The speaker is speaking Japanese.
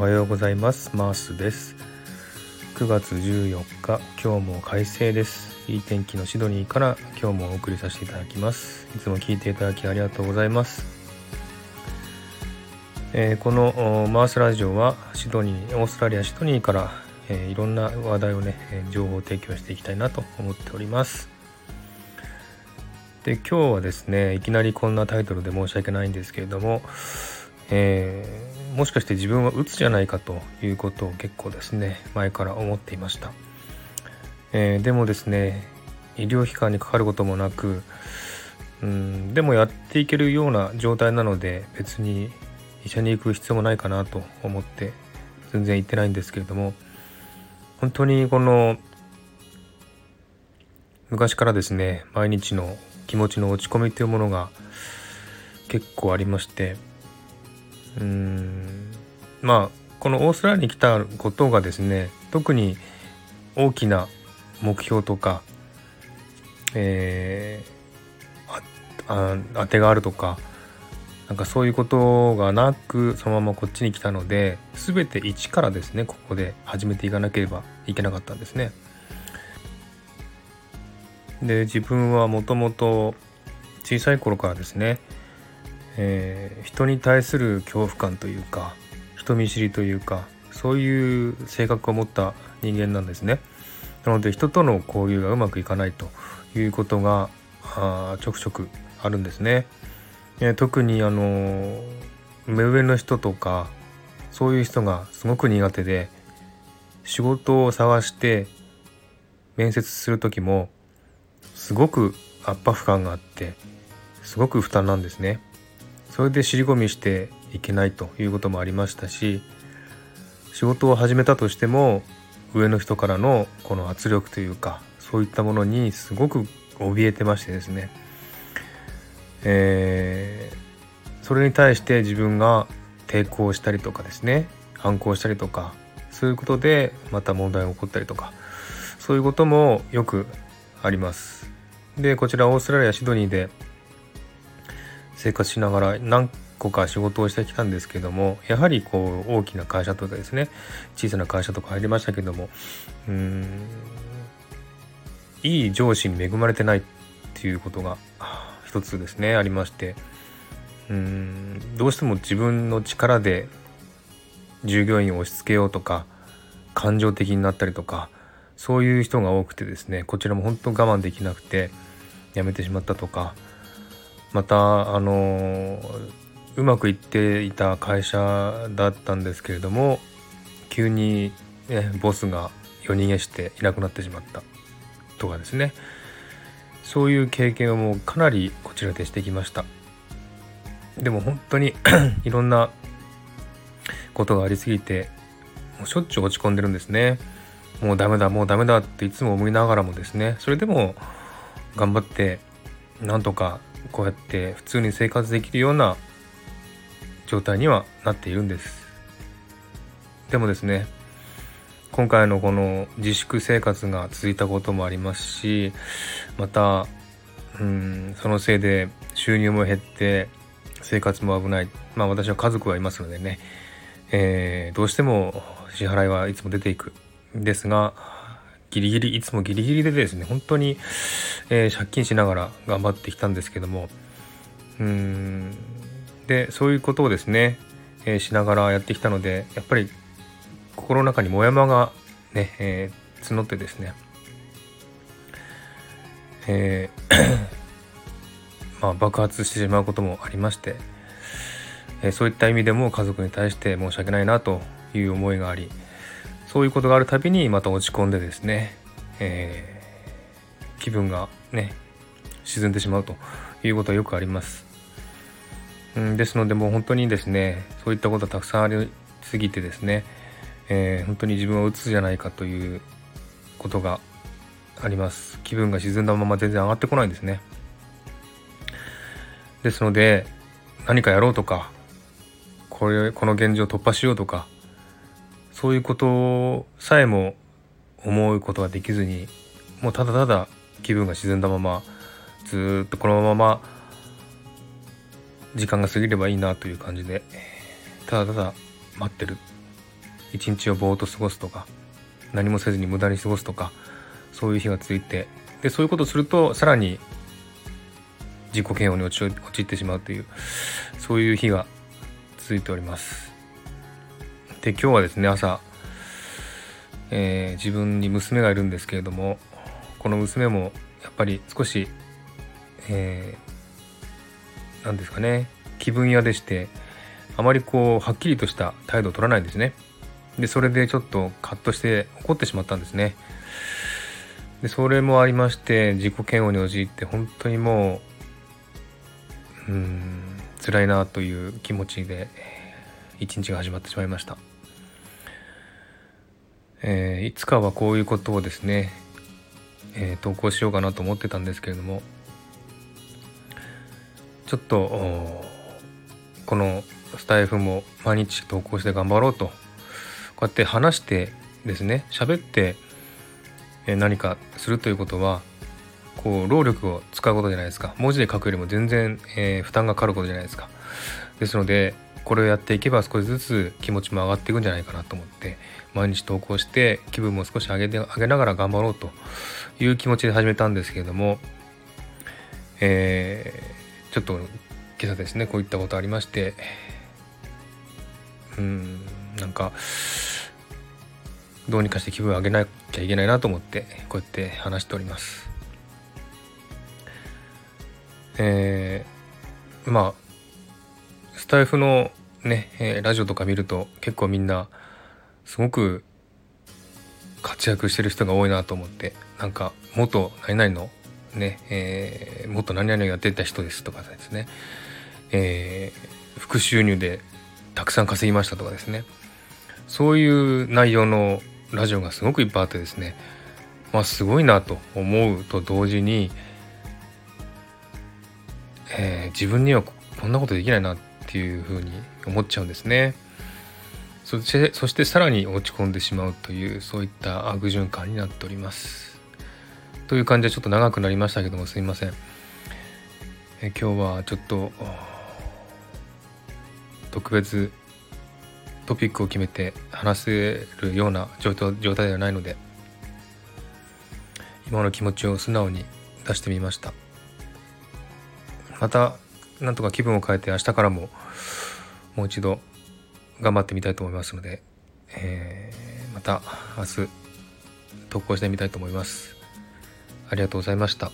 おはようございます。マースです。9月14日今日も快晴です。いい天気のシドニーから今日もお送りさせていただきます。いつも聞いていただきありがとうございます。えー、このマースラジオはシドニーオーストラリアシドニーから、えー、いろんな話題をね情報提供していきたいなと思っております。で今日はですねいきなりこんなタイトルで申し訳ないんですけれどもえー、もしかして自分は鬱じゃないかということを結構ですね前から思っていました、えー、でもですね医療機関にかかることもなくうんでもやっていけるような状態なので別に医者に行く必要もないかなと思って全然行ってないんですけれども本当にこの昔からですね毎日の気持ちの落ち込みというものが結構ありましてうんまあこのオーストラリアに来たことがですね特に大きな目標とか、えー、あ当てがあるとかなんかそういうことがなくそのままこっちに来たので全て一からですねここで始めていかなければいけなかったんですね。で自分はもともと小さい頃からですねえー、人に対する恐怖感というか人見知りというかそういう性格を持った人間なんですね。なので人との交流がうまくいかないということがあちょくちょくあるんですね。えー、特にあの目上の人とかそういう人がすごく苦手で仕事を探して面接する時もすごく圧迫感があってすごく負担なんですね。それで尻込みしていけないということもありましたし仕事を始めたとしても上の人からのこの圧力というかそういったものにすごく怯えてましてですね、えー、それに対して自分が抵抗したりとかですね反抗したりとかそういうことでまた問題が起こったりとかそういうこともよくあります。でこちらオーストラリアシドニーで生活しながら何個か仕事をしてきたんですけどもやはりこう大きな会社とかですね小さな会社とか入りましたけどもうんいい上司に恵まれてないっていうことが一つですねありましてうんどうしても自分の力で従業員を押し付けようとか感情的になったりとかそういう人が多くてですねこちらも本当我慢できなくて辞めてしまったとかまたあのうまくいっていた会社だったんですけれども急に、ね、ボスが夜逃げしていなくなってしまったとかですね。そういう経験をもうかなりこちらでしてきました。でも本当に いろんなことがありすぎてもうしょっちゅう落ち込んでるんですね。もうダメだもうダメだっていつも思いながらもですね。それでも頑張ってなんとかこうやって普通に生活できるような状態にはなっているんです。でもですね今回のこの自粛生活が続いたこともありますしまたうんそのせいで収入も減って生活も危ない。まあ私は家族はいますのでね、えー、どうしても支払いはいつも出ていく。んですがギリギリいつもギリギリでですね本当に、えー、借金しながら頑張ってきたんですけども。うん。でそういうことをですね、えー、しながらやってきたのでやっぱり心の中にモヤモヤがね、えー、募ってですね、え まあ、爆発してしまうこともありまして、えそういった意味でも家族に対して申し訳ないなという思いがありそういうことがあるたびにまた落ち込んでですね、えー、気分がね沈んでしまうということはよくあります。うん、ですのでもう本当にですねそういったことはたくさんありすぎてですね、えー、本当に自分は鬱じゃないかということがあります気分が沈んだまま全然上がってこないんですねですので何かやろうとかこれこの現状を突破しようとかそういうことさえも思うことができずにもうただただ気分が沈んだままずっとこのまま時間が過ぎればいいなという感じでただただ待ってる。一日をぼーっと過ごすとか何もせずに無駄に過ごすとかそういう日が続いてでそういうことをするとさらに自己嫌悪に陥ってしまうというそういう日が続いております。で今日はですね朝、えー、自分に娘がいるんですけれどもこの娘もやっぱり少しえー、ですかね気分屋でしてあまりこうはっきりとした態度を取らないんですね。でそれでちょっとカッとして怒ってしまったんですね。でそれもありまして自己嫌悪に陥って本当にもううん辛いなという気持ちで一日が始まってしまいました、えー、いつかはこういうことをですね、えー、投稿しようかなと思ってたんですけれどもちょっとこのスタイフも毎日投稿して頑張ろうとこうやって話してですね喋って何かするということはこう労力を使うことじゃないですか。文字で書くよりも全然、えー、負担がかかることじゃないですか。ですのでこれをやっていけば少しずつ気持ちも上がっていくんじゃないかなと思って毎日投稿して気分も少し上げて上げながら頑張ろうという気持ちで始めたんですけれども、えちょっと今朝ですねこういったことありましてうんなんかどうにかして気分を上げなきゃいけないなと思ってこうやって話しております。えー、まあタイフのね、え、ラジオとか見ると結構みんなすごく活躍してる人が多いなと思ってなんか元何々のね、えー、もっと何々をやってた人ですとかですね、えー、副収入でたくさん稼ぎましたとかですね。そういう内容のラジオがすごくいっぱいあってですね。まあすごいなと思うと同時に、えー、自分にはこんなことできないなってていうふうに思っちゃうんですね。そしてそしてさらに落ち込んでしまうというそういった悪循環になっております。という感じでちょっと長くなりましたけどもすいません。え今日はちょっと特別トピックを決めて話せるような状状態ではないので今の気持ちを素直に出してみましたまたなんとか気分を変えて明日からももう一度頑張ってみたいと思いますので、えー、また明日投稿してみたいと思います。ありがとうございました。